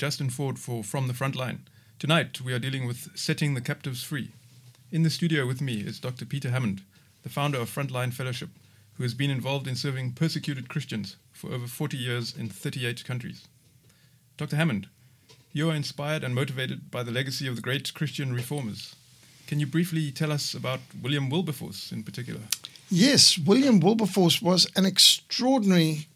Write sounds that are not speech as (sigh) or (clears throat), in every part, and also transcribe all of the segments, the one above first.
Justin Ford for From the Frontline. Tonight, we are dealing with setting the captives free. In the studio with me is Dr. Peter Hammond, the founder of Frontline Fellowship, who has been involved in serving persecuted Christians for over 40 years in 38 countries. Dr. Hammond, you are inspired and motivated by the legacy of the great Christian reformers. Can you briefly tell us about William Wilberforce in particular? Yes, William Wilberforce was an extraordinary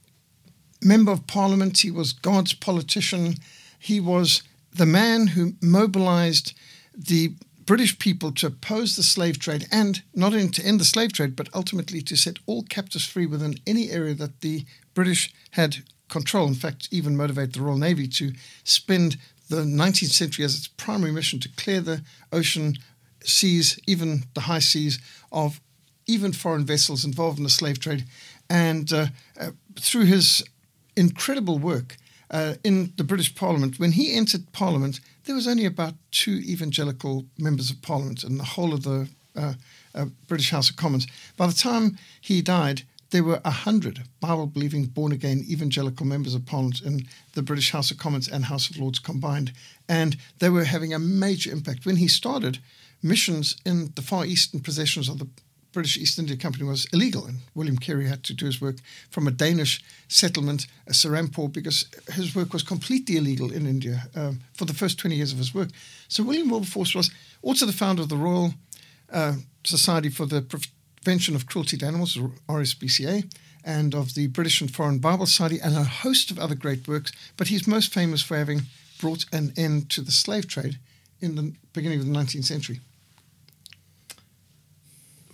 member of parliament. He was God's politician. He was the man who mobilized the British people to oppose the slave trade and not only to end the slave trade, but ultimately to set all captives free within any area that the British had control. In fact, even motivate the Royal Navy to spend the 19th century as its primary mission to clear the ocean seas, even the high seas, of even foreign vessels involved in the slave trade. And uh, uh, through his incredible work uh, in the British Parliament, when he entered Parliament, there was only about two evangelical members of Parliament in the whole of the uh, uh, British House of Commons. By the time he died, there were a hundred Bible-believing, born-again evangelical members of Parliament in the British House of Commons and House of Lords combined, and they were having a major impact. When he started, missions in the Far Eastern possessions of the British East India Company was illegal, and William Carey had to do his work from a Danish settlement, a Serampore, because his work was completely illegal in India um, for the first 20 years of his work. So William Wilberforce was also the founder of the Royal uh, Society for the Prevention of Cruelty to Animals, RSPCA, and of the British and Foreign Bible Society, and a host of other great works. But he's most famous for having brought an end to the slave trade in the beginning of the 19th century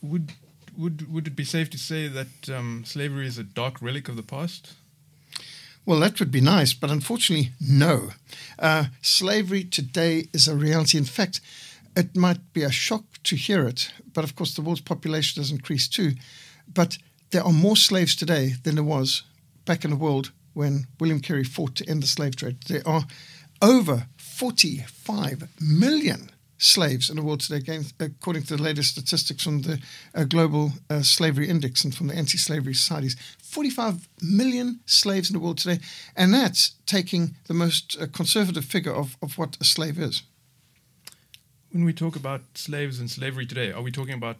would would would it be safe to say that um, slavery is a dark relic of the past? Well, that would be nice, but unfortunately, no. Uh, slavery today is a reality. In fact, it might be a shock to hear it, but of course, the world's population has increased too. But there are more slaves today than there was back in the world when William Carey fought to end the slave trade. There are over 45 million slaves in the world today, according to the latest statistics from the uh, Global uh, Slavery Index and from the anti slavery societies. 45 million slaves in the world today, and that's taking the most uh, conservative figure of, of what a slave is. When we talk about slaves and slavery today, are we talking about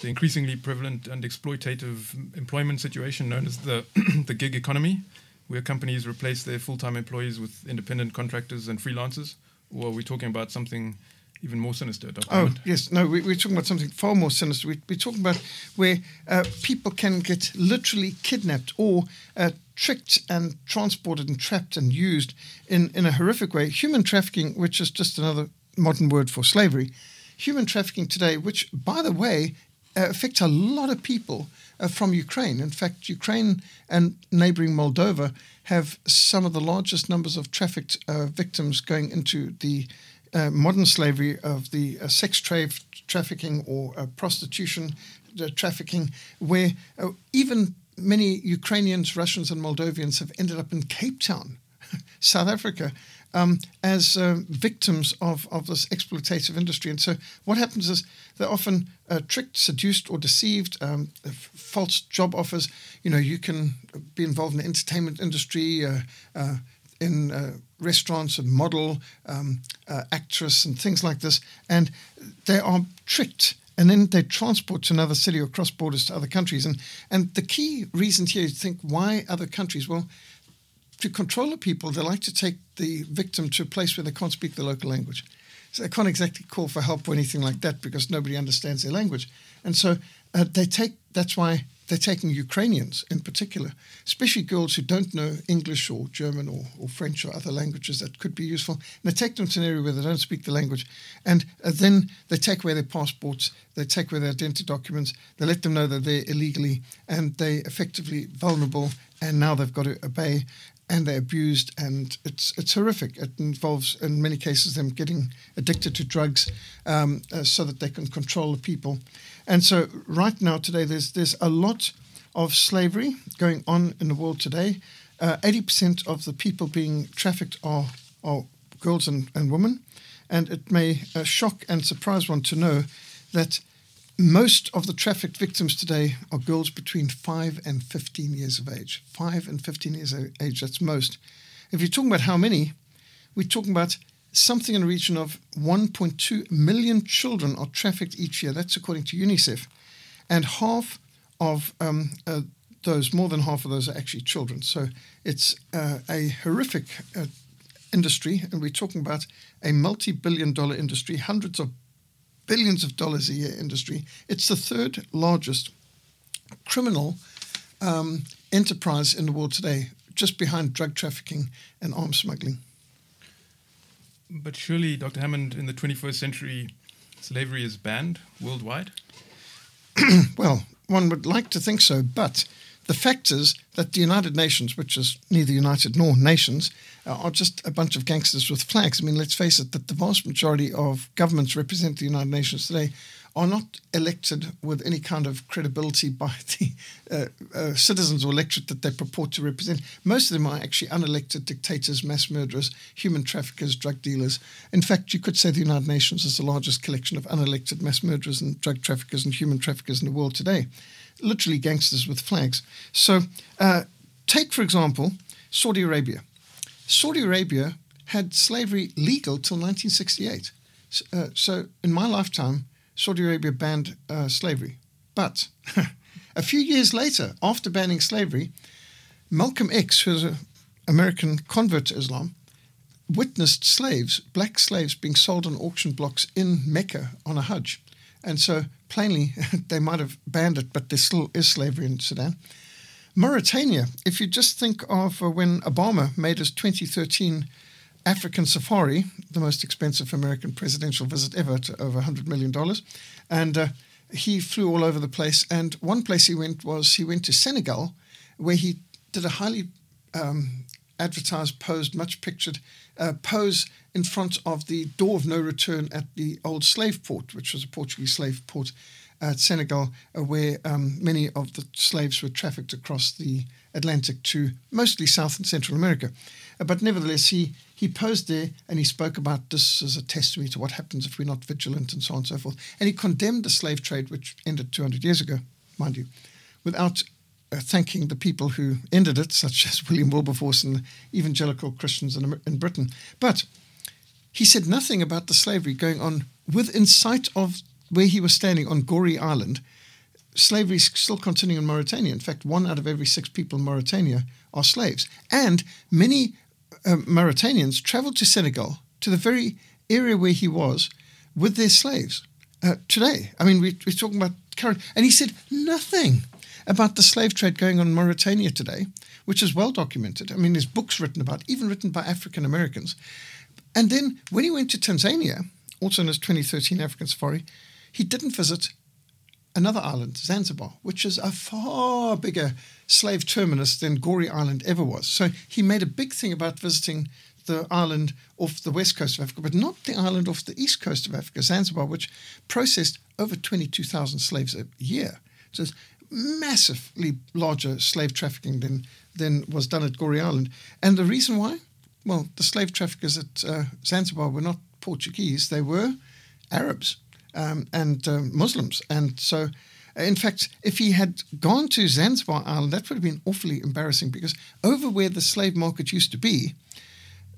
the increasingly prevalent and exploitative employment situation known as the, (clears throat) the gig economy, where companies replace their full time employees with independent contractors and freelancers? Or are we talking about something even more sinister. Oh, yes. No, we, are talking about something far more sinister. We, are talking about where uh, people can get literally kidnapped or uh, tricked and transported and trapped and used in, in a horrific way. Human trafficking, which is just another modern word for slavery. Human trafficking today, which, by the way, uh, affects a lot of people uh, from Ukraine. In fact, Ukraine and neighboring Moldova have some of the largest numbers of trafficked uh, victims going into the uh, modern slavery of the uh, sex trade trafficking or uh, prostitution uh, trafficking, where uh, even many Ukrainians, Russians, and Moldovians have ended up in Cape Town, (laughs) South Africa, um, as victims of, of this exploitative industry. And so, what happens is they're often tricked, seduced, or deceived. Um, false job offers. You know, you can be involved in the entertainment industry in restaurants and model, um, uh, actress, and things like this. And they are tricked and then they transport to another city or cross borders to other countries. And, and the key reason here is think why other countries? Well, to control the people, they like to take the victim to a place where they can't speak the local language. So they can't exactly call for help or anything like that because nobody understands their language. And so uh, they take, that's why they're taking Ukrainians in particular, especially girls who don't know English or German or, or French or other languages that could be useful. And they take them to an area where they don't speak the language. And uh, then they take away their passports, they take away their identity documents, they let them know that they're illegally and they're effectively vulnerable. And now they've got to obey and they're abused, and it's it's horrific. It involves, in many cases, them getting addicted to drugs um, uh, so that they can control the people. And so, right now, today, there's there's a lot of slavery going on in the world today. Uh, eighty uh, percent of the people being trafficked are are girls and, and women, and it may uh, shock and surprise one to know that most of the trafficked victims today are girls between 5 and 15 years of age. 5 and 15 years of age, that's most. If you're talking about how many, we're talking about something in the region of 1.2 million children are trafficked each year. That's according to UNICEF. And half of um, uh, those, more than half of those, are actually children. So it's uh, a horrific uh, industry. And we're talking about a multi billion dollar industry, hundreds of billions of dollars a year industry. It's the third largest criminal um, enterprise in the world today, just behind drug trafficking and arms smuggling. But surely, Dr. Hammond, in the 21st century, slavery is banned worldwide? (clears throat) well, one would like to think so, but the fact is that the United Nations, which is neither united nor nations, uh, are just a bunch of gangsters with flags. I mean, let's face it, that the vast majority of governments representing the United Nations today are not elected with any kind of credibility by (laughs) the uh, uh, citizens or electorate that they purport to represent. Most of them are actually unelected dictators, mass murderers, human traffickers, drug dealers. In fact, you could say the United Nations is the largest collection of unelected mass murderers and drug traffickers and human traffickers in the world today. Literally gangsters with flags. So, uh, take, for example, Saudi Arabia. Saudi Arabia had slavery legal till 1968. Uh, so, in my lifetime, Saudi Arabia banned uh, slavery. But (laughs) a few years later, after banning slavery, Malcolm X, who's an American convert to Islam, witnessed slaves, black slaves, being sold on auction blocks in Mecca on a Hajj. And so, plainly, (laughs) they might have banned it, but there still is slavery in Sudan. Mauritania, if you just think of uh, when Obama made his 2013 African Safari, the most expensive American presidential visit ever to over $100 million. And uh, he flew all over the place. And one place he went was he went to Senegal, where he did a highly um, advertised, posed, much pictured uh, pose in front of the door of no return at the old slave port, which was a Portuguese slave port at Senegal, uh, where um, many of the slaves were trafficked across the Atlantic to mostly South and Central America. But nevertheless, he, he posed there and he spoke about this as a testimony to what happens if we're not vigilant and so on and so forth. And he condemned the slave trade, which ended 200 years ago, mind you, without uh, thanking the people who ended it, such as William Wilberforce and evangelical Christians in, in Britain. But he said nothing about the slavery going on within sight of where he was standing on Gorée Island. Slavery is still continuing in Mauritania. In fact, one out of every six people in Mauritania are slaves. And many uh, Mauritanians traveled to Senegal, to the very area where he was, with their slaves uh, today. I mean, we, we're talking about current. And he said nothing about the slave trade going on in Mauritania today, which is well documented. I mean, there's books written about, even written by African Americans. And then when he went to Tanzania, also in his 2013 African safari, he didn't visit another island, Zanzibar, which is a far bigger slave terminus than Gorée Island ever was. So he made a big thing about visiting the island off the west coast of Africa, but not the island off the east coast of Africa, Zanzibar, which processed over 22,000 slaves a year. So it's massively larger slave trafficking than, than was done at Gorée Island. And the reason why? Well, the slave traffickers at uh, Zanzibar were not Portuguese, they were Arabs um, and uh, Muslims. And so, in fact, if he had gone to Zanzibar Island, that would have been awfully embarrassing because over where the slave market used to be,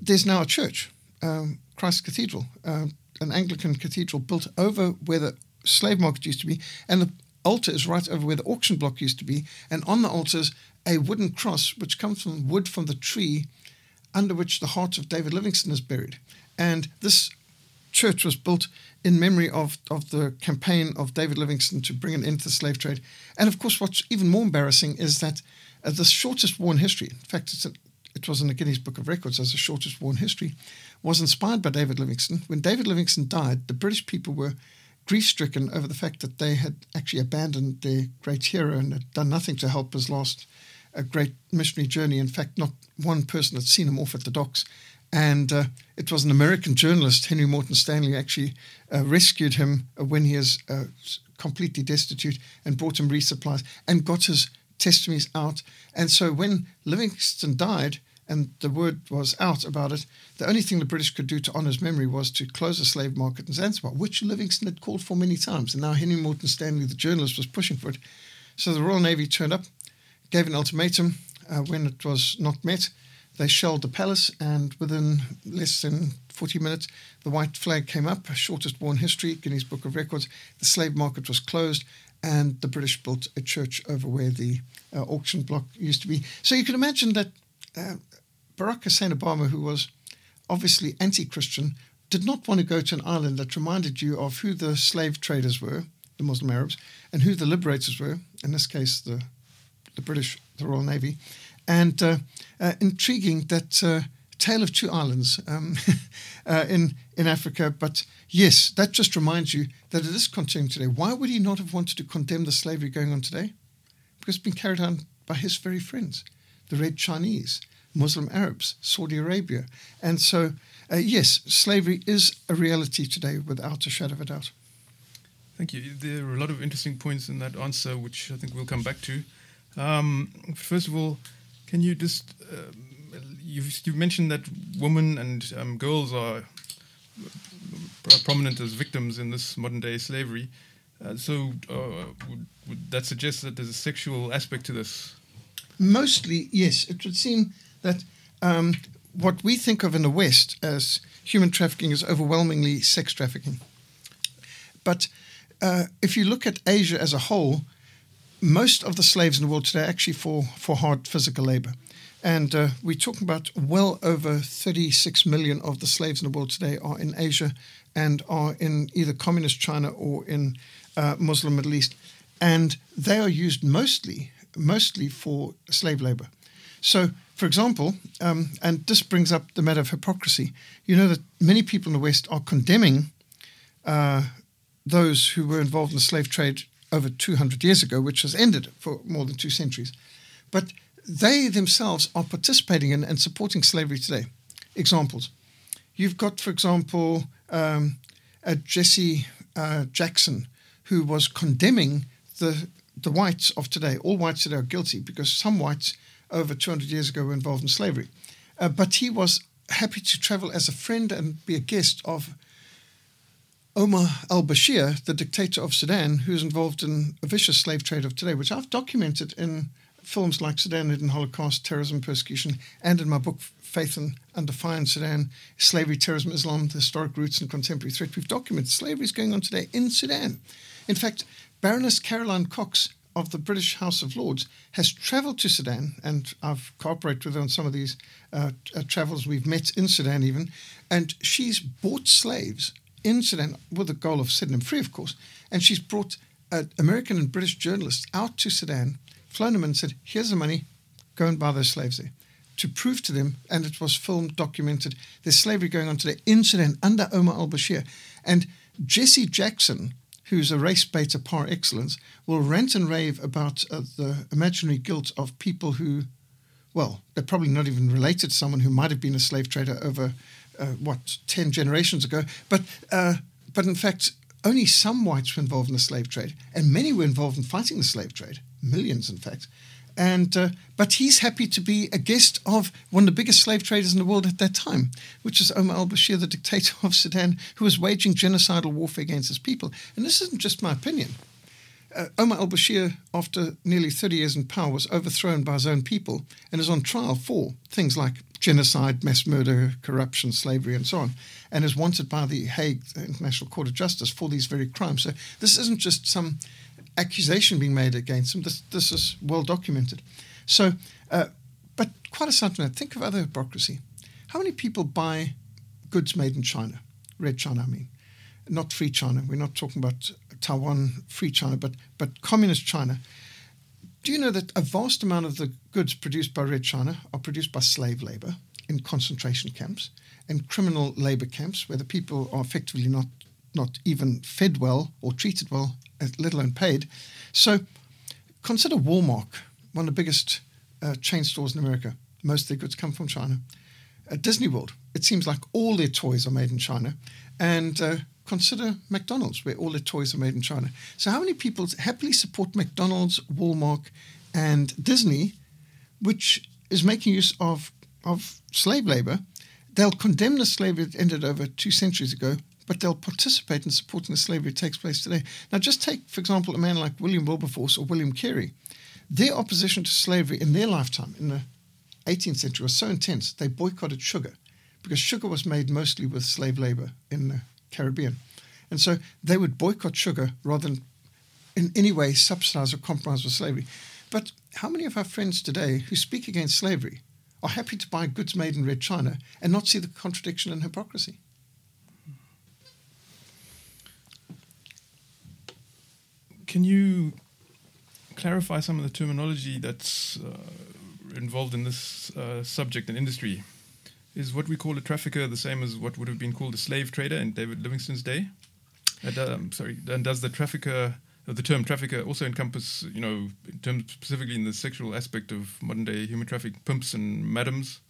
there's now a church, um, Christ Cathedral, uh, an Anglican cathedral built over where the slave market used to be, and the altar is right over where the auction block used to be, and on the altar is a wooden cross which comes from wood from the tree under which the heart of David Livingstone is buried. And this church was built in memory of, of the campaign of David Livingstone to bring an end to the slave trade. And of course, what's even more embarrassing is that uh, the shortest war in history, in fact, it was in the Guinness Book of Records as the shortest war in history, was inspired by David Livingstone. When David Livingstone died, the British people were grief stricken over the fact that they had actually abandoned their great hero and had done nothing to help his last a great missionary journey. In fact, not one person had seen him off at the docks. And uh, it was an American journalist, Henry Morton Stanley, actually uh, rescued him when he was uh, completely destitute and brought him resupplies and got his testimonies out. And so when Livingstone died and the word was out about it, the only thing the British could do to honour his memory was to close the slave market in Zanzibar, which Livingstone had called for many times. And now Henry Morton Stanley, the journalist, was pushing for it. So the Royal Navy turned up, gave an ultimatum uh, when it was not met they shelled the palace, and within less than 40 minutes, the white flag came up, shortest war in history, Guinness Book of Records. The slave market was closed, and the British built a church over where the uh, auction block used to be. So you can imagine that uh, Barack Hussein Obama, who was obviously anti Christian, did not want to go to an island that reminded you of who the slave traders were, the Muslim Arabs, and who the liberators were, in this case, the, the British, the Royal Navy. And uh, uh, intriguing that uh, tale of two islands um, (laughs) in, in Africa. But yes, that just reminds you that it is continuing today. Why would he not have wanted to condemn the slavery going on today? Because it's been carried on by his very friends, the Red Chinese, Muslim Arabs, Saudi Arabia. And so, uh, yes, slavery is a reality today without a shadow of a doubt. Thank you. There are a lot of interesting points in that answer, which I think we'll come back to. Um, first of all, can you just uh, you've, you mentioned that women and um, girls are prominent as victims in this modern day slavery. Uh, so, uh, would, would that suggest that there's a sexual aspect to this? Mostly, yes. It would seem that um, what we think of in the West as human trafficking is overwhelmingly sex trafficking. But uh, if you look at Asia as a whole, most of the slaves in the world today actually for, for hard physical labor. And uh, we're talking about well over 36 million of the slaves in the world today are in Asia and are in either communist China or in uh, Muslim Middle East. And they are used mostly, mostly for slave labor. So, for example, um, and this brings up the matter of hypocrisy, you know that many people in the West are condemning uh, those who were involved in the slave trade over 200 years ago, which has ended for more than two centuries. But they themselves are participating in and supporting slavery today. Examples. You've got, for example, um, Jesse uh, Jackson, who was condemning the, the whites of today. All whites today are guilty because some whites over 200 years ago were involved in slavery. Uh, but he was happy to travel as a friend and be a guest of Omar al Bashir, the dictator of Sudan, who's involved in a vicious slave trade of today, which I've documented in films like Sudan Hidden Holocaust, Terrorism, Persecution, and in my book, Faith and Undefined Sudan, Slavery, Terrorism, Islam, the Historic Roots and Contemporary Threat, we've documented slavery is going on today in Sudan. In fact, Baroness Caroline Cox of the British House of Lords has travelled to Sudan, and I've cooperated with her on some of these uh, uh, travels we've met in Sudan even, and she's bought slaves in Sudan with the goal of setting them free, of course, and she's brought uh, American and British journalists out to Sudan flown them and said, Here's the money, go and buy those slaves there. To prove to them, and it was filmed, documented, there's slavery going on today in Sudan under Omar al Bashir. And Jesse Jackson, who's a race baiter par excellence, will rant and rave about uh, the imaginary guilt of people who, well, they're probably not even related to someone who might have been a slave trader over, what, 10 generations ago. But, uh, but in fact, only some whites were involved in the slave trade, and many were involved in fighting the slave trade millions, in fact. And uh, but he's happy to be a guest of one of the biggest slave traders in the world at that time, which is Omar al-Bashir, the dictator of Sudan, who was waging genocidal warfare against his people. And this isn't just my opinion. Uh, Omar al-Bashir, after nearly 30 years in power, was overthrown by his own people and is on trial for things like genocide, mass murder, corruption, slavery, and so on, and is wanted by the Hague International Court of Justice for these very crimes. So this isn't just some accusation being made against him. This, this is well documented. So, uh, but quite aside from that, think of other hypocrisy. How many people buy goods made in China? Red China, I mean. Not free China. We're not talking about Taiwan, free China, but, but communist China. Do you know that a vast amount of the goods produced by Red China are produced by slave labor in concentration camps and criminal labor camps where the people are effectively not, not even fed well or treated well let alone paid. So consider Walmart, one of the biggest uh, chain stores in America. Most of their goods come from China. Uh, Disney World, it seems like all their toys are made in China. And uh, consider McDonald's, where all their toys are made in China. So, how many people happily support McDonald's, Walmart, and Disney, which is making use of, of slave labor? They'll condemn the slavery that ended over two centuries ago but they'll participate in supporting the slavery that takes place today. Now, just take, for example, a man like William Wilberforce or William Carey. Their opposition to slavery in their lifetime, in the 18th century was so intense, they boycotted sugar because sugar was made mostly with slave labor in the Caribbean. And so they would boycott sugar rather than in any way subsidize or compromise with slavery. But how many of our friends today who speak against slavery are happy to buy goods made in Red China and not see the contradiction and hypocrisy? Can you clarify some of the terminology that's uh, involved in this uh, subject and industry? Is what we call a trafficker the same as what would have been called a slave trader in David Livingstone's day? And, um, sorry, and does the trafficker, uh, the term trafficker, also encompass, you know, in terms specifically in the sexual aspect of modern day human trafficking, pimps and madams?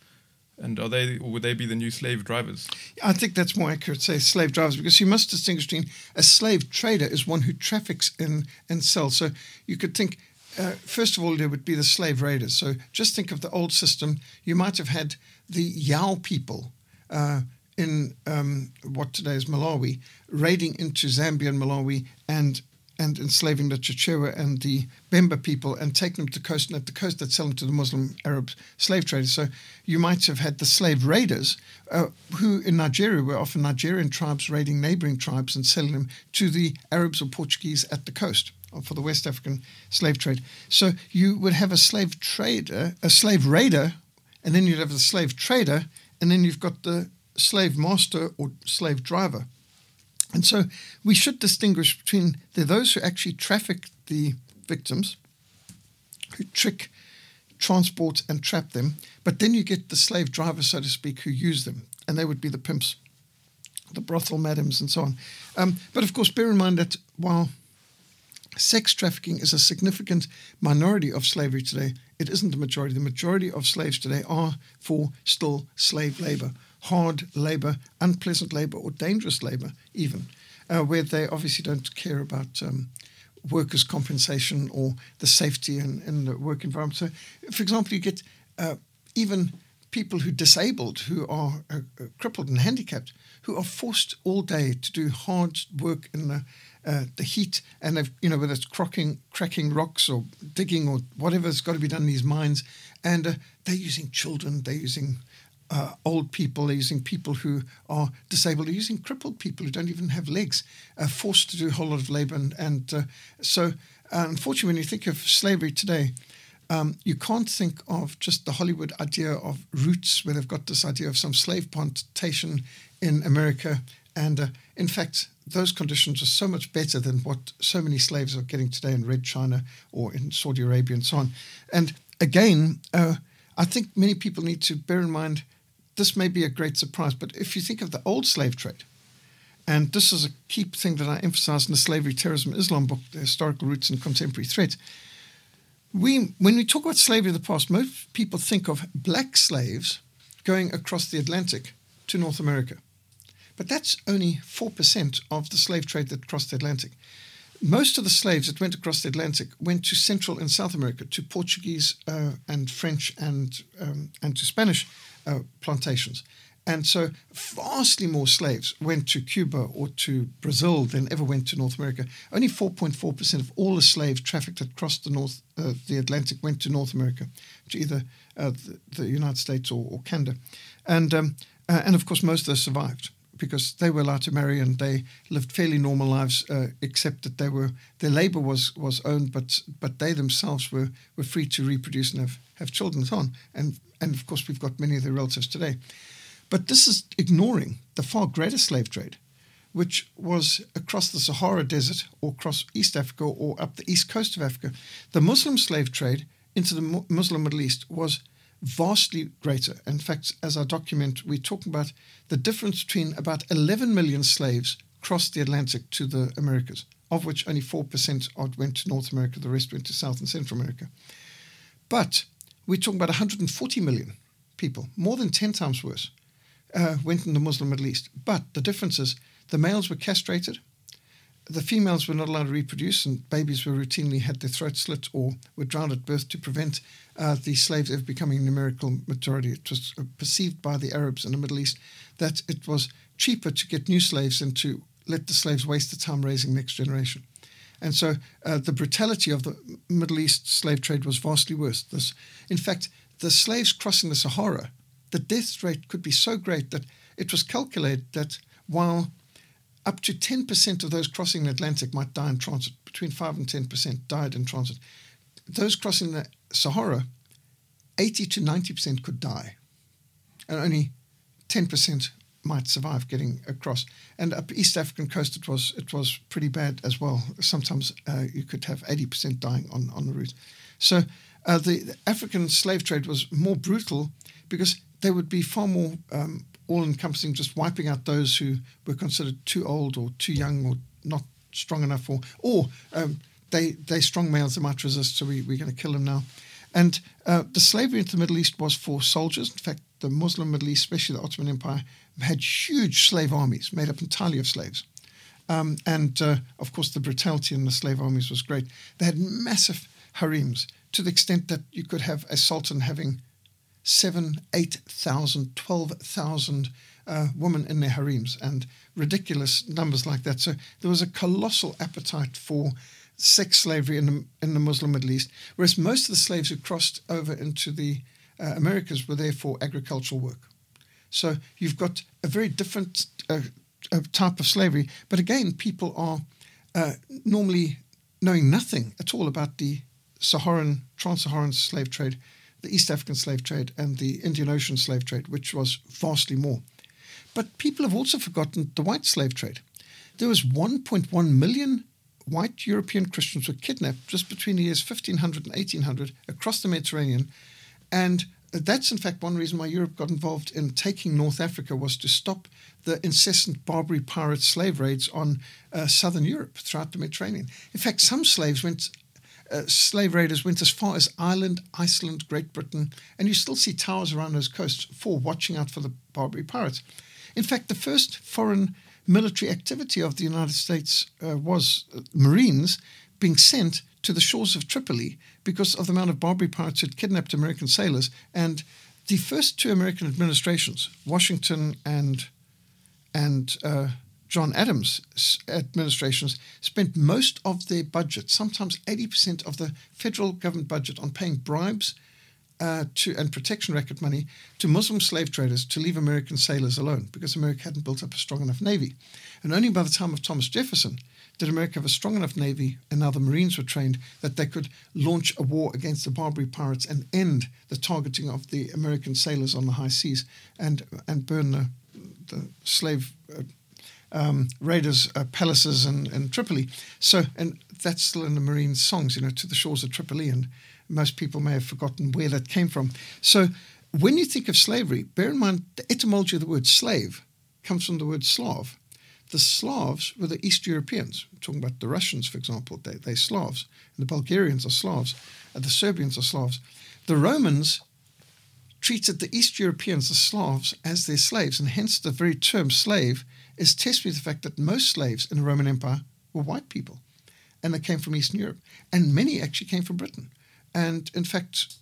And are they, or would they be the new slave drivers? I think that's more accurate say slave drivers because you must distinguish between a slave trader is one who traffics in and sells. So you could think, uh, first of all, there would be the slave raiders. So just think of the old system. You might have had the Yao people uh, in um, what today is Malawi raiding into Zambia and Malawi and and enslaving the Chichewa and the Bemba people and taking them to the coast, and at the coast they'd sell them to the Muslim Arab slave traders. So you might have had the slave raiders, uh, who in Nigeria were often Nigerian tribes raiding neighboring tribes and selling them to the Arabs or Portuguese at the coast for the West African slave trade. So you would have a slave trader, a slave raider, and then you'd have the slave trader, and then you've got the slave master or slave driver. And so we should distinguish between those who actually traffic the victims, who trick, transport, and trap them, but then you get the slave drivers, so to speak, who use them, and they would be the pimps, the brothel madams, and so on. Um, but of course, bear in mind that while sex trafficking is a significant minority of slavery today, it isn't the majority. The majority of slaves today are for still slave labor hard labor, unpleasant labor, or dangerous labor, even, uh, where they obviously don't care about um, workers' compensation or the safety in, the work environment. So, for example, you get uh, even people who are disabled, who are uh, uh, crippled and handicapped, who are forced all day to do hard work in the uh, the heat, and they've, you know whether it's cracking, cracking rocks or digging or whatever's got to be done in these mines, and uh, they're using children, they're using uh, old people, they're using people who are disabled, they're using crippled people who don't even have legs, uh, forced to do a whole lot of labor. And, and uh, so, uh, unfortunately, when you think of slavery today, um, you can't think of just the Hollywood idea of roots, where they've got this idea of some slave plantation in America. And uh, in fact, those conditions are so much better than what so many slaves are getting today in Red China or in Saudi Arabia and so on. And again, uh, I think many people need to bear in mind this may be a great surprise, but if you think of the old slave trade, and this is a key thing that I emphasize in the Slavery, Terrorism, Islam book, The Historical Roots and Contemporary Threats. We, when we talk about slavery of the past, most people think of black slaves going across the Atlantic to North America. But that's only 4% of the slave trade that crossed the Atlantic. Most of the slaves that went across the Atlantic went to Central and South America, to Portuguese uh, and French and, um, and to Spanish uh, plantations. And so vastly more slaves went to Cuba or to Brazil than ever went to North America. Only 4.4% of all the slaves trafficked across the North, uh, the Atlantic went to North America, to either uh, the, the, United States or, or Canada. And, um, uh, and of course, most of those survived because they were allowed to marry and they lived fairly normal lives, uh, except that they were their labor was was owned, but but they themselves were were free to reproduce and have have children and so on. And and of course we've got many of their relatives today. But this is ignoring the far greater slave trade, which was across the Sahara Desert or across East Africa or up the east coast of Africa. The Muslim slave trade into the Muslim Middle East was vastly greater. In fact, as I document, we talk about the difference between about 11 million slaves crossed the Atlantic to the Americas, of which only 4% went to North America, the rest went to South and Central America. But we're talking about 140 million people, more than 10 times worse, uh, went in the Muslim Middle East. But the difference is the males were castrated, the females were not allowed to reproduce, and babies were routinely had their throats slit or were drowned at birth to prevent uh, the slaves ever becoming numerical majority. It was uh, perceived by the Arabs in the Middle East that it was cheaper to get new slaves than to let the slaves waste the time raising next generation. And so uh, the brutality of the Middle East slave trade was vastly worse. This, in fact, the slaves crossing the Sahara, the death rate could be so great that it was calculated that while up to 10% of those crossing the Atlantic might die in transit, between 5 and 10% died in transit. Those crossing the Sahara, 80 to 90% could die, and only 10% might survive getting across. And up East African coast, it was it was pretty bad as well. Sometimes uh, you could have 80% dying on, on the route. So uh, the, the, African slave trade was more brutal because they would be far more um, all-encompassing, just wiping out those who were considered too old or too young or not strong enough, or or um, they they strong males that might resist, so we, we're going to kill them now. And uh, the slavery into the Middle East was for soldiers. In fact, the Muslim Middle East, especially the Ottoman Empire, had huge slave armies made up entirely of slaves. Um, and uh, of course, the brutality in the slave armies was great. They had massive harems to the extent that you could have a sultan having seven, eight thousand, twelve thousand uh, women in their harems and ridiculous numbers like that. So there was a colossal appetite for sex slavery in the, in the Muslim Middle East, whereas most of the slaves who crossed over into the uh, Americas were there for agricultural work. So you've got a very different uh, type of slavery, but again, people are uh, normally knowing nothing at all about the Saharan, trans-Saharan slave trade, the East African slave trade, and the Indian Ocean slave trade, which was vastly more. But people have also forgotten the white slave trade. There was 1.1 million white European Christians were kidnapped just between the years 1500 and 1800 across the Mediterranean. And that's in fact one reason why Europe got involved in taking North Africa was to stop the incessant Barbary pirate slave raids on uh, southern Europe throughout the Mediterranean. In fact, some slaves went. Uh, slave raiders went as far as Ireland, Iceland, Great Britain, and you still see towers around those coasts for watching out for the Barbary pirates. In fact, the first foreign military activity of the United States uh, was uh, Marines being sent to the shores of Tripoli because of the amount of Barbary pirates who had kidnapped American sailors. And the first two American administrations, Washington and and uh, John Adams administrations, spent most of their budget, sometimes 80% of the federal government budget, on paying bribes uh, to and protection racket money to Muslim slave traders to leave American sailors alone because America hadn't built up a strong enough navy. And only by the time of Thomas Jefferson did America have a strong enough navy and now the Marines were trained that they could launch a war against the Barbary pirates and end the targeting of the American sailors on the high seas and and burn the, the slave. Uh, um, raiders' uh, palaces in, Tripoli. So, and that's still in the Marine songs, you know, to the shores of Tripoli and most people may have forgotten where that came from. So when you think of slavery, bear in mind the etymology of the word slave comes from the word Slav. The Slavs were the East Europeans. I'm talking about the Russians, for example, they, they're Slavs. And the Bulgarians are Slavs. And the Serbians are Slavs. The Romans treated the East Europeans, the Slavs, as their slaves. And hence the very term slave is tested with the fact that most slaves in the Roman Empire were white people. And they came from Eastern Europe. And many actually came from Britain. And in fact,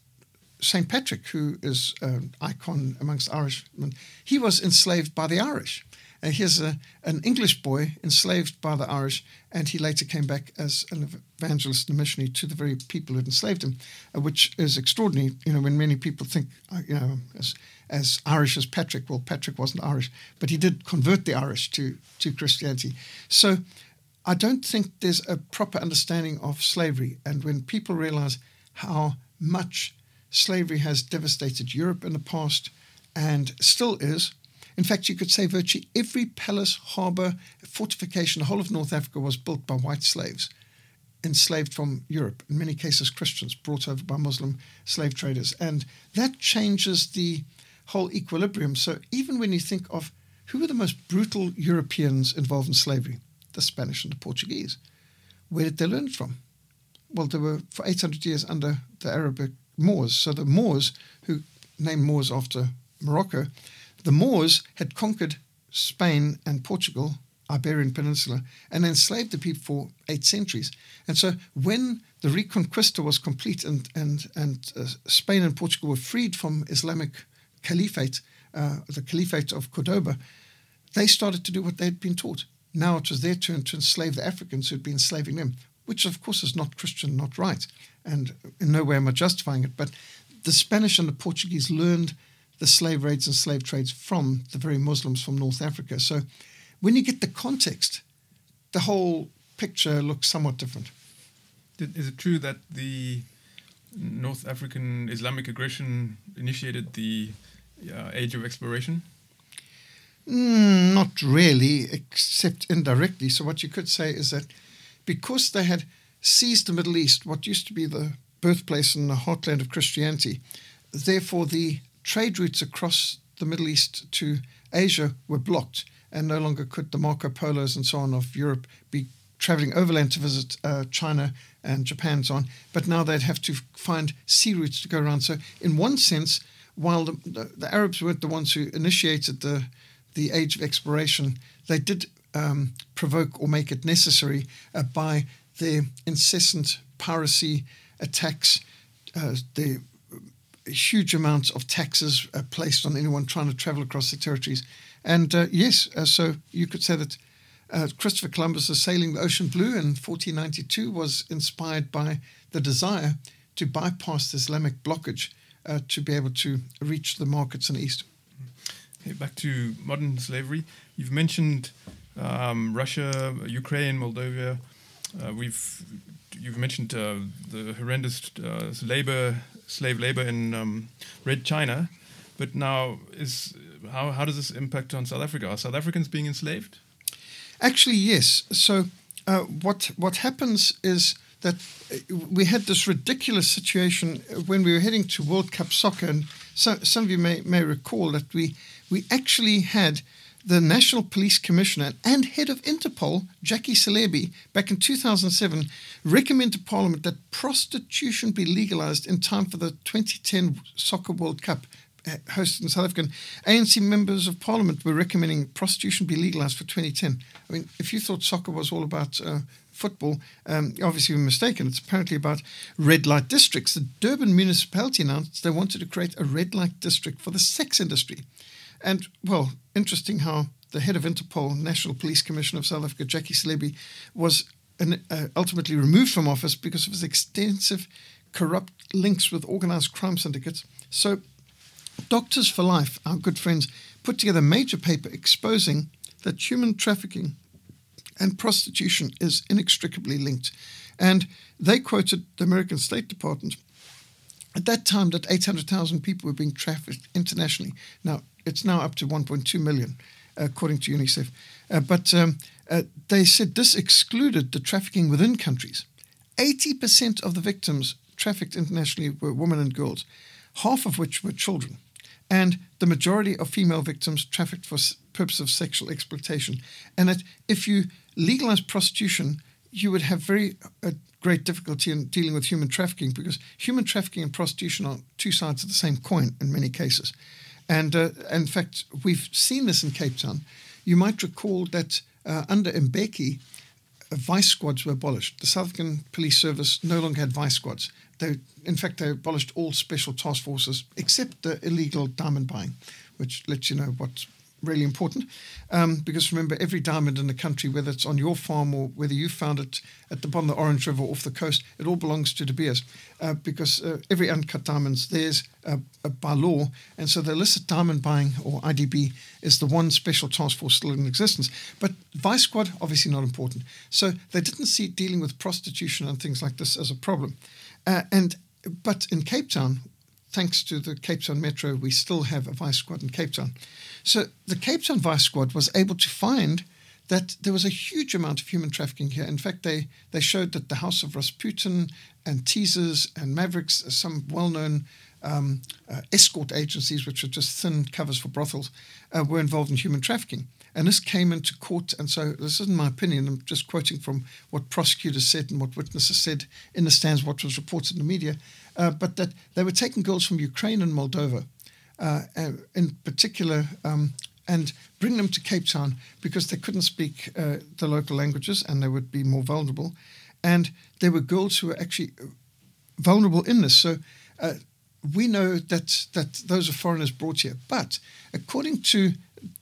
St. Patrick, who is an icon amongst Irishmen, he was enslaved by the Irish. And here's a, an English boy enslaved by the Irish, and he later came back as an evangelist and missionary to the very people who had enslaved him, uh, which is extraordinary. You know, when many people think, uh, you know, as, as Irish as Patrick, well, Patrick wasn't Irish, but he did convert the Irish to, to Christianity. So I don't think there's a proper understanding of slavery. And when people realize how much slavery has devastated Europe in the past and still is. In fact, you could say virtually every palace, harbour, fortification, the whole of North Africa was built by white slaves, enslaved from Europe, in many cases Christians, brought over by Muslim slave traders. And that changes the whole equilibrium. So even when you think of who were the most brutal Europeans involved in slavery, the Spanish and the Portuguese, where did they learn from? well, they were for 800 years under the Arabic Moors. So the Moors, who named Moors after Morocco, the Moors had conquered Spain and Portugal, Iberian Peninsula, and enslaved the people for eight centuries. And so when the Reconquista was complete and, and, and uh, Spain and Portugal were freed from Islamic caliphate, uh, the caliphate of Cordoba, they started to do what they had been taught. Now it was their turn to enslave the Africans who had been enslaving them which of course is not Christian, not right, and in no way am I justifying it, but the Spanish and the Portuguese learned the slave raids and slave trades from the very Muslims from North Africa. So when you get the context, the whole picture looks somewhat different. Is it true that the North African Islamic aggression initiated the uh, age of exploration? Mm, not really, except indirectly. So, what you could say is that because they had seized the Middle East, what used to be the birthplace and the heartland of Christianity, therefore the trade routes across the Middle East to Asia were blocked, and no longer could the Marco Polos and so on of Europe be traveling overland to visit uh, China and Japan and so on. But now they'd have to find sea routes to go around. So, in one sense, while the, the, the Arabs weren't the ones who initiated the the age of exploration, they did um, provoke or make it necessary uh, by their incessant piracy attacks, uh, the huge amounts of taxes uh, placed on anyone trying to travel across the territories. And uh, yes, uh, so you could say that Christopher Columbus' sailing the ocean blue in 1492 was inspired by the desire to bypass the Islamic blockage to be able to reach the markets in the east. Okay, back to modern slavery. You've mentioned um, Russia, Ukraine, Moldova. Uh, we've you've mentioned uh, the horrendous uh, labor, slave labor in um, Red China, but now is how how does this impact on South Africa? Are South Africans being enslaved? Actually, yes. So uh, what what happens is that uh, we had this ridiculous situation when we were heading to World Cup soccer, and so, some of you may may recall that we we actually had the National Police Commissioner and head of Interpol, Jackie Selebi, back in 2007, recommend to Parliament that prostitution be legalized in time for the 2010 Soccer World Cup uh, hosted in South Africa. ANC members of Parliament were recommending prostitution be legalized for 2010. I mean, if you thought soccer was all about uh, football, um, obviously you're mistaken. It's apparently about red light districts. The Durban municipality announced they wanted to create a red light district for the sex industry. And, well, interesting how the head of Interpol, National Police Commissioner of South Africa, Jackie Selebi, was an, uh, ultimately removed from office because of his extensive corrupt links with organized crime syndicates. So, Doctors for Life, our good friends, put together a major paper exposing that human trafficking and prostitution is inextricably linked. And they quoted the American State Department at that time that 800,000 people were being trafficked internationally. Now, it's now up to 1.2 million, according to UNICEF. Uh, but um, uh, they said this excluded the trafficking within countries. 80% of the victims trafficked internationally were women and girls, half of which were children. And the majority of female victims trafficked for purpose of sexual exploitation. And that if you legalize prostitution, you would have very uh, great difficulty in dealing with human trafficking because human trafficking and prostitution are two sides of the same coin in many cases. And uh, in fact, we've seen this in Cape Town. You might recall that uh, under Mbeki, uh, vice squads were abolished. The South African Police Service no longer had vice squads. They, in fact, they abolished all special task forces except the illegal diamond buying, which lets you know what really important um, because remember, every diamond in the country, whether it's on your farm or whether you found it at the bottom of the Orange River off the coast, it all belongs to De Beers uh, because uh, every uncut diamond's theirs uh, uh by law. And so the illicit diamond buying, or IDB, is the one special task force still in existence. But Vice Squad, obviously not important. So they didn't see dealing with prostitution and things like this as a problem. Uh, and But in Cape Town, thanks to the Cape Town Metro, we still have a vice squad in Cape Town. So the Cape Town vice squad was able to find that there was a huge amount of human trafficking here. In fact, they, they showed that the House of Rasputin and Teasers and Mavericks, some well known um, uh, escort agencies, which are just thin covers for brothels, uh, were involved in human trafficking. And this came into court. And so, this isn't my opinion. I'm just quoting from what prosecutors said and what witnesses said in the stands, what was reported in the media. Uh, but that they were taking girls from Ukraine and Moldova, uh, in particular, um, and bring them to Cape Town because they couldn't speak uh, the local languages and they would be more vulnerable. And there were girls who were actually vulnerable in this. So uh, we know that that those are foreigners brought here. But according to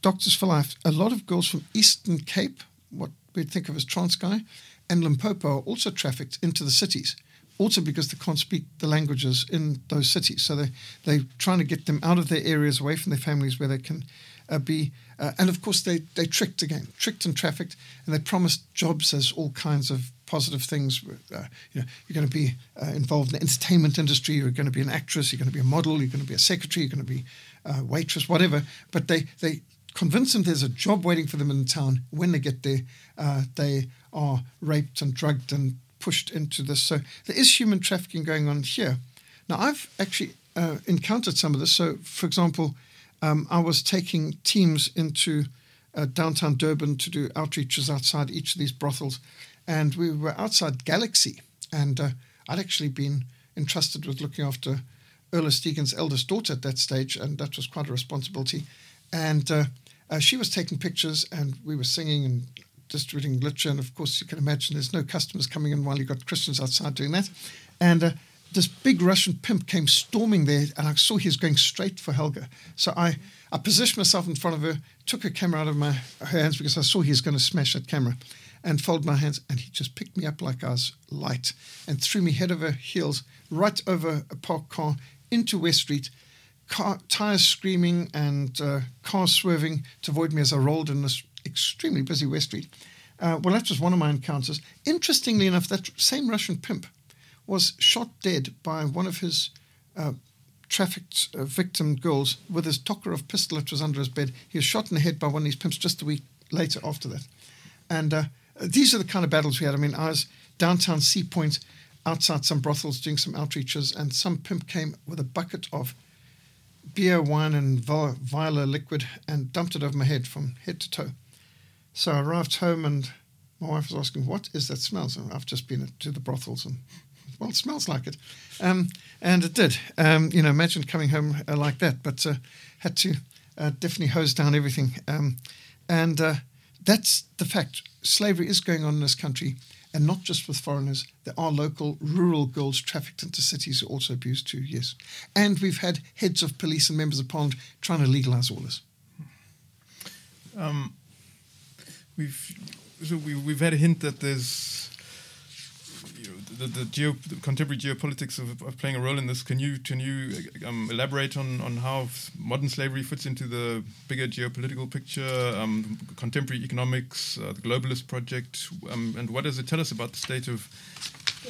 Doctors for Life, a lot of girls from Eastern Cape, what we think of as Transkei, and Limpopo are also trafficked into the cities also because they can't speak the languages in those cities. So they, they're trying to get them out of their areas, away from their families where they can uh, be. Uh, and of course, they, they tricked again, tricked and trafficked, and they promised jobs as all kinds of positive things. Uh, you know, you're going to be uh, involved in the entertainment industry, you're going to be an actress, you're going to be a model, you're going to be a secretary, you're going to be a waitress, whatever. But they, they convince them there's a job waiting for them in town. When they get there, uh, they are raped and drugged and pushed into this. So there is human trafficking going on here. Now, I've actually uh, encountered some of this. So, for example, um, I was taking teams into uh, downtown Durban to do outreaches outside each of these brothels, and we were outside Galaxy, and uh, I'd actually been entrusted with looking after Erla Stegen's eldest daughter at that stage, and that was quite a responsibility. And uh, uh, she was taking pictures, and we were singing and distributing literature. And of course, you can imagine there's no customers coming in while you've got Christians outside doing that. And uh, this big Russian pimp came storming there, and I saw he was going straight for Helga. So I, I positioned myself in front of her, took her camera out of my hands because I saw he was going to smash that camera, and folded my hands, and he just picked me up like I was light and threw me head over heels right over a parked car into West Street. Car, tires screaming and uh, cars swerving to avoid me as I rolled in this extremely busy West Street. Uh, well, that was one of my encounters. Interestingly enough, that same Russian pimp was shot dead by one of his uh, trafficked uh, victim girls with his Tokarev pistol that was under his bed. He was shot in the head by one of these pimps just a week later after that. And uh, these are the kind of battles we had. I mean, I was downtown Sea Point outside some brothels doing some outreaches, and some pimp came with a bucket of beer, wine, and viola liquid and dumped it over my head from head to toe. So I arrived home, and my wife was asking, What is that smell? So I've just been to the brothels and well, it smells like it. Um, and it did. Um, you know, imagine coming home uh, like that, but uh, had to uh, definitely hose down everything. Um, and uh, that's the fact. Slavery is going on in this country, and not just with foreigners. There are local rural girls trafficked into cities who are also abused too, yes. And we've had heads of police and members of parliament trying to legalize all this. Um, we've so we, we've had a hint that there's the, the, geo, the contemporary geopolitics of, of, playing a role in this. Can you can you um, elaborate on, on how modern slavery fits into the bigger geopolitical picture, um, contemporary economics, uh, the globalist project, um, and what does it tell us about the state of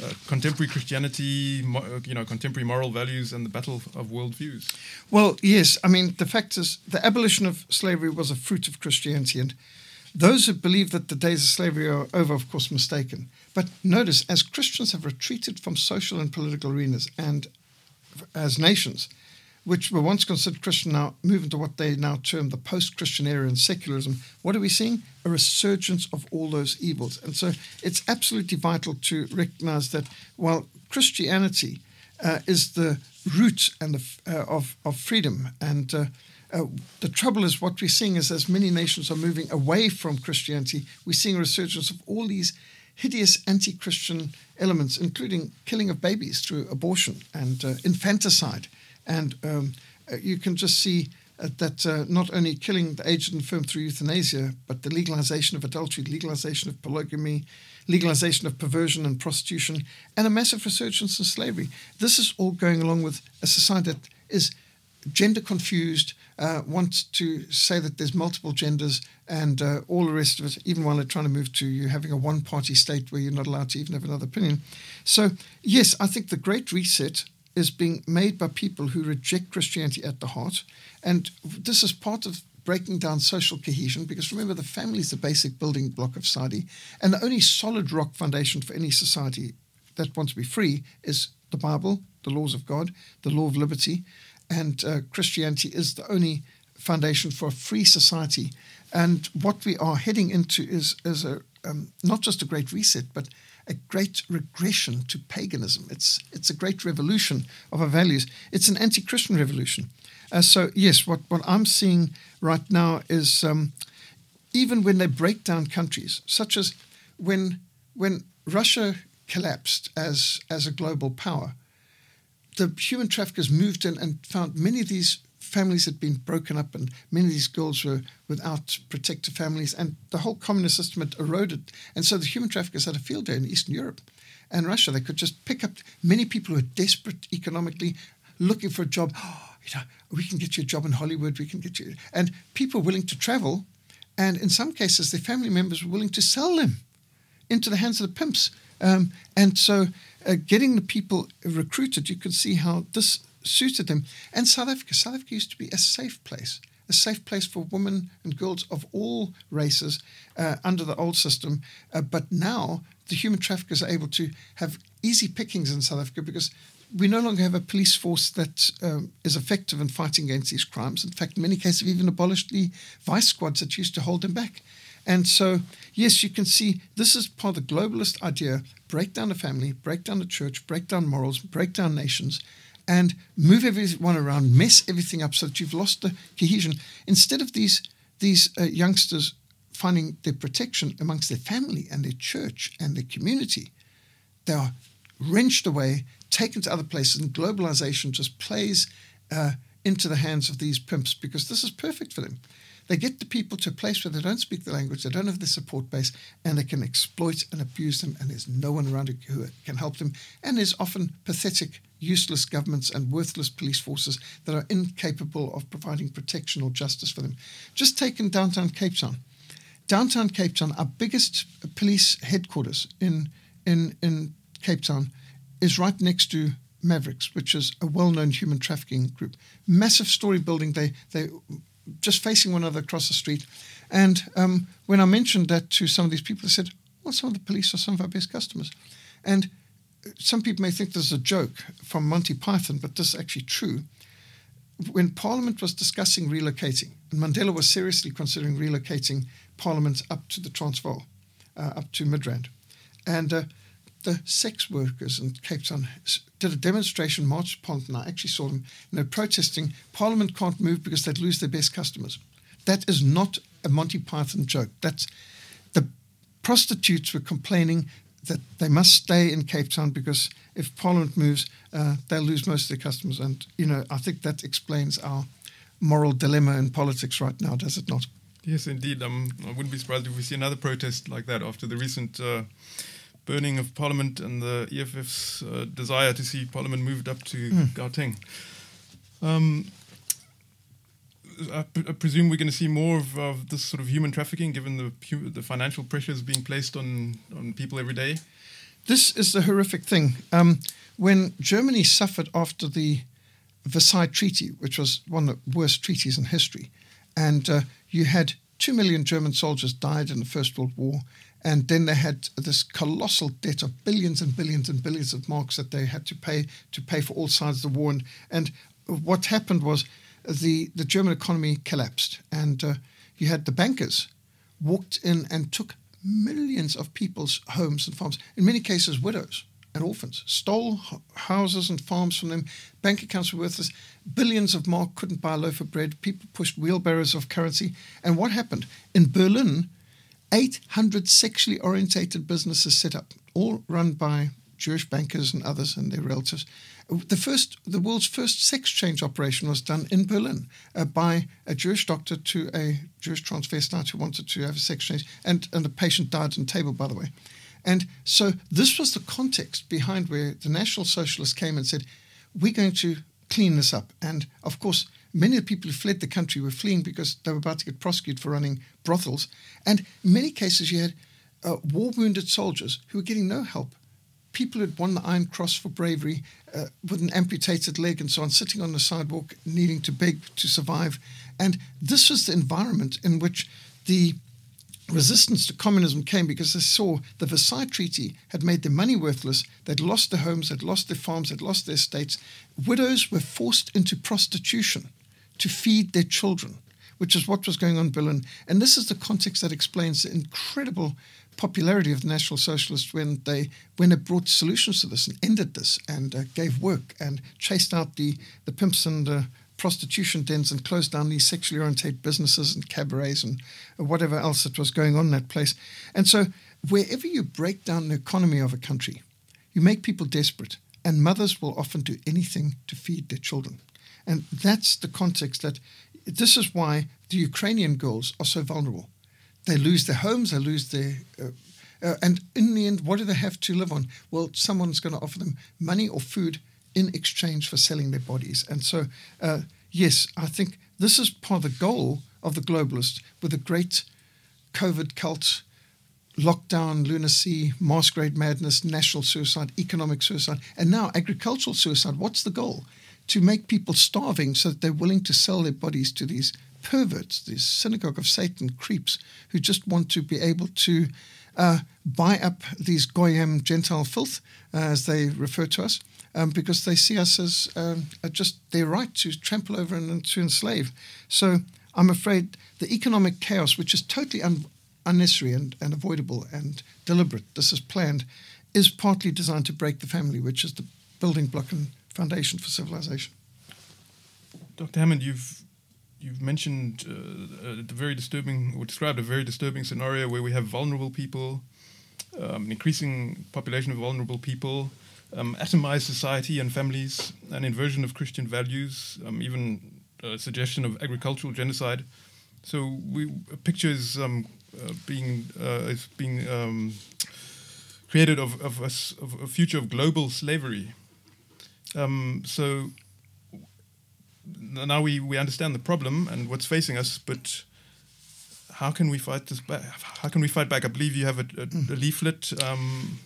uh, contemporary Christianity, mo- you know, contemporary moral values, and the battle of worldviews? Well, yes. I mean, the fact is, the abolition of slavery was a fruit of Christianity, and those who believe that the days of slavery are over, of course, mistaken. But notice, as Christians have retreated from social and political arenas and as nations, which were once considered Christian, now move into what they now term the post Christian era and secularism, what are we seeing? A resurgence of all those evils. And so it's absolutely vital to recognize that while Christianity uh, is the root and the, uh, of, of freedom and uh, uh, the trouble is, what we're seeing is as many nations are moving away from Christianity, we're seeing a resurgence of all these hideous anti Christian elements, including killing of babies through abortion and uh, infanticide. And um, uh, you can just see uh, that uh, not only killing the aged and infirm through euthanasia, but the legalization of adultery, legalization of polygamy, legalization of perversion and prostitution, and a massive resurgence in slavery. This is all going along with a society that is gender confused, uh, want to say that there's multiple genders and uh, all the rest of it, even while they're trying to move to you having a one party state where you're not allowed to even have another opinion. So, yes, I think the Great Reset is being made by people who reject Christianity at the heart. And this is part of breaking down social cohesion because remember, the family is the basic building block of society. And the only solid rock foundation for any society that wants to be free is the Bible, the laws of God, the law of liberty and uh, Christianity is the only foundation for a free society. And what we are heading into is, is a, um, not just a great reset, but a great regression to paganism. It's, it's a great revolution of our values. It's an anti Christian revolution. Uh, so, yes, what, what I'm seeing right now is um, even when they break down countries, such as when, when Russia collapsed as, as a global power, the human traffickers moved in and found many of these families had been broken up, and many of these girls were without protective families, and the whole communist system had eroded. And so the human traffickers had a field day in Eastern Europe and Russia. They could just pick up many people who are desperate economically, looking for a job. Oh, (gasps) you know, we can get you a job in Hollywood. We can get you, and people willing to travel, and in some cases, their family members were willing to sell them into the hands of the pimps. Um, and so, uh, getting the people recruited, you could see how this suited them. And South Africa, South Africa used to be a safe place, a safe place for women and girls of all races uh, under the old system. Uh, but now the human traffickers are able to have easy pickings in South Africa because we no longer have a police force that um, is effective in fighting against these crimes. In fact, in many cases, we've even abolished the vice squads that used to hold them back. And so, yes, you can see this is part of the globalist idea break down the family, break down the church, break down morals, break down nations, and move everyone around, mess everything up so that you've lost the cohesion. Instead of these, these uh, youngsters finding their protection amongst their family and their church and their community, they are wrenched away, taken to other places, and globalization just plays uh, into the hands of these pimps because this is perfect for them. They get the people to a place where they don't speak the language, they don't have the support base, and they can exploit and abuse them, and there's no one around who can help them. And there's often pathetic, useless governments and worthless police forces that are incapable of providing protection or justice for them. Just take in downtown Cape Town. Downtown Cape Town, our biggest police headquarters in, in, in Cape Town, is right next to Mavericks, which is a well-known human trafficking group. Massive story building. They they just facing one another across the street. And um, when I mentioned that to some of these people, they said, well, some of the police are some of our best customers. And some people may think this is a joke from Monty Python, but this is actually true. When Parliament was discussing relocating, and Mandela was seriously considering relocating Parliament up to the Transvaal, uh, up to Midrand, and uh, the sex workers in Cape Town did a demonstration march Parliament, and I actually saw them, you know, protesting. Parliament can't move because they'd lose their best customers. That is not a Monty Python joke. That's the prostitutes were complaining that they must stay in Cape Town because if Parliament moves, uh, they'll lose most of their customers. And you know, I think that explains our moral dilemma in politics right now, does it not? Yes, indeed. Um, I wouldn't be surprised if we see another protest like that after the recent. Uh, burning of Parliament and the EFF's uh, desire to see Parliament moved up to mm. Gauteng. Um, I, presume we're going to see more of, of, this sort of human trafficking, given the the financial pressures being placed on on people every day. This is the horrific thing. Um, when Germany suffered after the Versailles Treaty, which was one of the worst treaties in history, and uh, you had two million German soldiers died in the First World War, and then they had this colossal debt of billions and billions and billions of marks that they had to pay to pay for all sides of the war. And, and what happened was the, the German economy collapsed, and uh, you had the bankers walked in and took millions of people's homes and farms, in many cases, widows and orphans, stole houses and farms from them. Bank accounts were worthless. Billions of mark couldn't buy a loaf of bread. People pushed wheelbarrows of currency. And what happened? In Berlin, 800 sexually orientated businesses set up, all run by Jewish bankers and others and their relatives. The first, the world's first sex change operation was done in Berlin uh, by a Jewish doctor to a Jewish transvestite who wanted to have a sex change, and, and the patient died on table, by the way. And so this was the context behind where the National Socialists came and said, we're going to clean this up. And of course, Many of the people who fled the country were fleeing because they were about to get prosecuted for running brothels. And in many cases, you had uh, war wounded soldiers who were getting no help. People who had won the Iron Cross for bravery uh, with an amputated leg and so on, sitting on the sidewalk, needing to beg to survive. And this was the environment in which the resistance to communism came because they saw the Versailles Treaty had made their money worthless. They'd lost their homes, they'd lost their farms, they'd lost their estates. Widows were forced into prostitution to feed their children, which is what was going on in Berlin. And this is the context that explains the incredible popularity of the National Socialists when they when they brought solutions to this and ended this and uh, gave work and chased out the the pimps and uh, prostitution dens and closed down these sexually oriented businesses and cabarets and whatever else that was going on in that place. And so wherever you break down the economy of a country, you make people desperate, and mothers will often do anything to feed their children. And that's the context that this is why the Ukrainian girls are so vulnerable. They lose their homes, they lose their. Uh, uh, and in the end, what do they have to live on? Well, someone's going to offer them money or food in exchange for selling their bodies. And so, uh, yes, I think this is part of the goal of the globalists with the great COVID cult, lockdown, lunacy, masquerade madness, national suicide, economic suicide, and now agricultural suicide. What's the goal? To make people starving so that they're willing to sell their bodies to these perverts, these synagogue of Satan creeps who just want to be able to uh, buy up these Goyim Gentile filth, uh, as they refer to us, um, because they see us as um, just their right to trample over and to enslave. So I'm afraid the economic chaos, which is totally un- unnecessary and, and avoidable and deliberate, this is planned, is partly designed to break the family, which is the building block and foundation for civilization. Dr. Hammond, you've you've mentioned uh, the very disturbing, or described a very disturbing scenario where we have vulnerable people, um, an increasing population of vulnerable people, um, atomized society and families, an inversion of Christian values, um, even a suggestion of agricultural genocide. So we pictures um, uh, being uh, is being um, created of of a, of a, future of global slavery. Um, so now we, we understand the problem and what's facing us, but how can we fight this back? How can we fight back? I believe you have a, a, a leaflet um,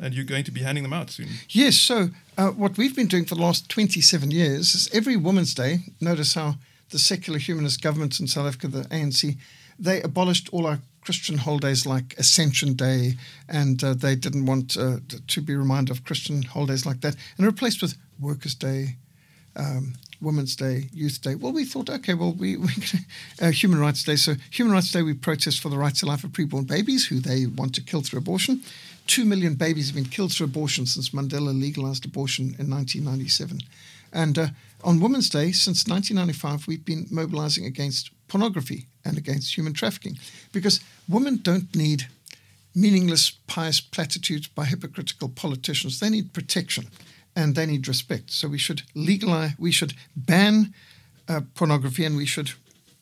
and you're going to be handing them out soon. Yes. So, uh, what we've been doing for the last 27 years is every Women's Day, notice how the secular humanist governments in South Africa, the ANC, they abolished all our Christian holidays like Ascension Day, and uh, they didn't want uh, to be reminded of Christian holidays like that, and replaced with Workers' Day, um, Women's Day, Youth Day. Well, we thought, okay, well, we, (laughs) we uh, Human Rights Day. So Human Rights Day, we protest for the right to life of preborn babies who they want to kill through abortion. Two million babies have been killed through abortion since Mandela legalized abortion in 1997. And uh, on Women's Day, since 1995, we've been mobilizing against pornography and against human trafficking because women don't need meaningless, pious platitudes by hypocritical politicians. They need protection and they need respect. So we should legalize, we should ban uh, pornography, and we should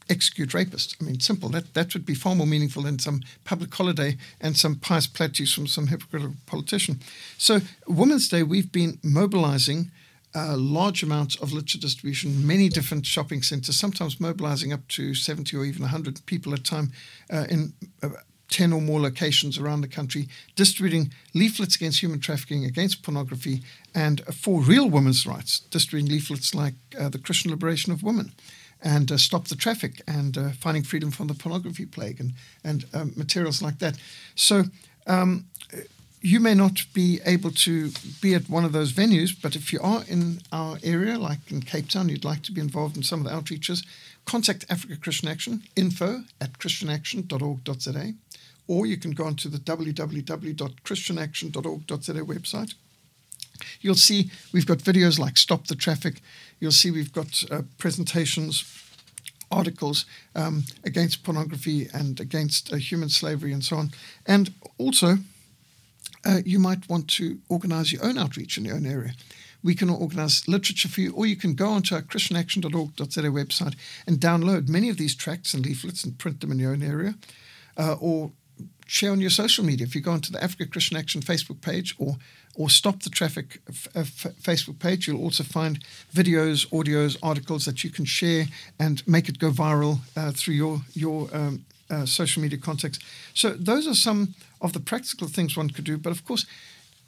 execute rapists. I mean, simple. That that would be far more meaningful than some public holiday and some pious platitudes from some hypocritical politician. So, Women's Day, we've been mobilizing a large amounts of literature distribution, many different shopping centres, sometimes mobilizing up to 70 or even 100 people at a time uh, in uh, 10 or more locations around the country, distributing leaflets against human trafficking, against pornography, and for real women's rights, distributing leaflets like uh, the Christian Liberation of Women and uh, Stop the Traffic and uh, Finding Freedom from the Pornography Plague and, and um, materials like that. So um, you may not be able to be at one of those venues, but if you are in our area, like in Cape Town, you'd like to be involved in some of the outreaches, contact Africa Christian Action, info at christianaction.org.za or you can go onto the www.christianaction.org.za website. You'll see we've got videos like Stop the Traffic. You'll see we've got uh, presentations, articles um, against pornography and against uh, human slavery and so on. And also, uh, you might want to organize your own outreach in your own area. We can organize literature for you, or you can go onto our christianaction.org.za website and download many of these tracts and leaflets and print them in your own area. Uh, or share on your social media. If you go onto the Africa Christian Action Facebook page or or Stop the Traffic f- f- Facebook page, you'll also find videos, audios, articles that you can share and make it go viral uh, through your your um, uh, social media contacts. So those are some of the practical things one could do. But of course.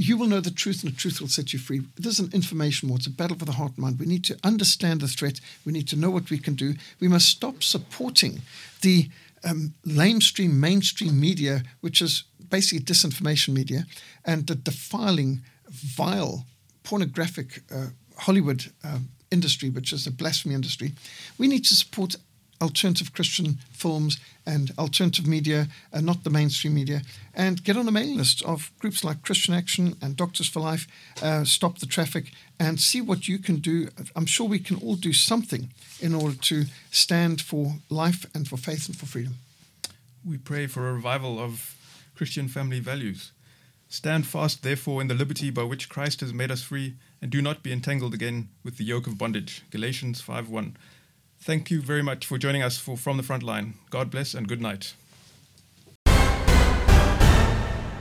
You will know the truth, and the truth will set you free. This is an information war. It's a battle for the heart and mind. We need to understand the threat. We need to know what we can do. We must stop supporting the um, lamestream mainstream media, which is basically disinformation media, and the defiling, vile, pornographic uh, Hollywood uh, industry, which is a blasphemy industry, we need to support alternative Christian films and alternative media, and not the mainstream media, and get on the mailing list of groups like Christian Action and Doctors for Life, uh, Stop the Traffic, and see what you can do. I'm sure we can all do something in order to stand for life and for faith and for freedom. We pray for a revival of Christian family values. Stand fast, therefore, in the liberty by which Christ has made us free, and do not be entangled again with the yoke of bondage. Galatians 5:1. Thank you very much for joining us for From the Front Line. God bless and good night.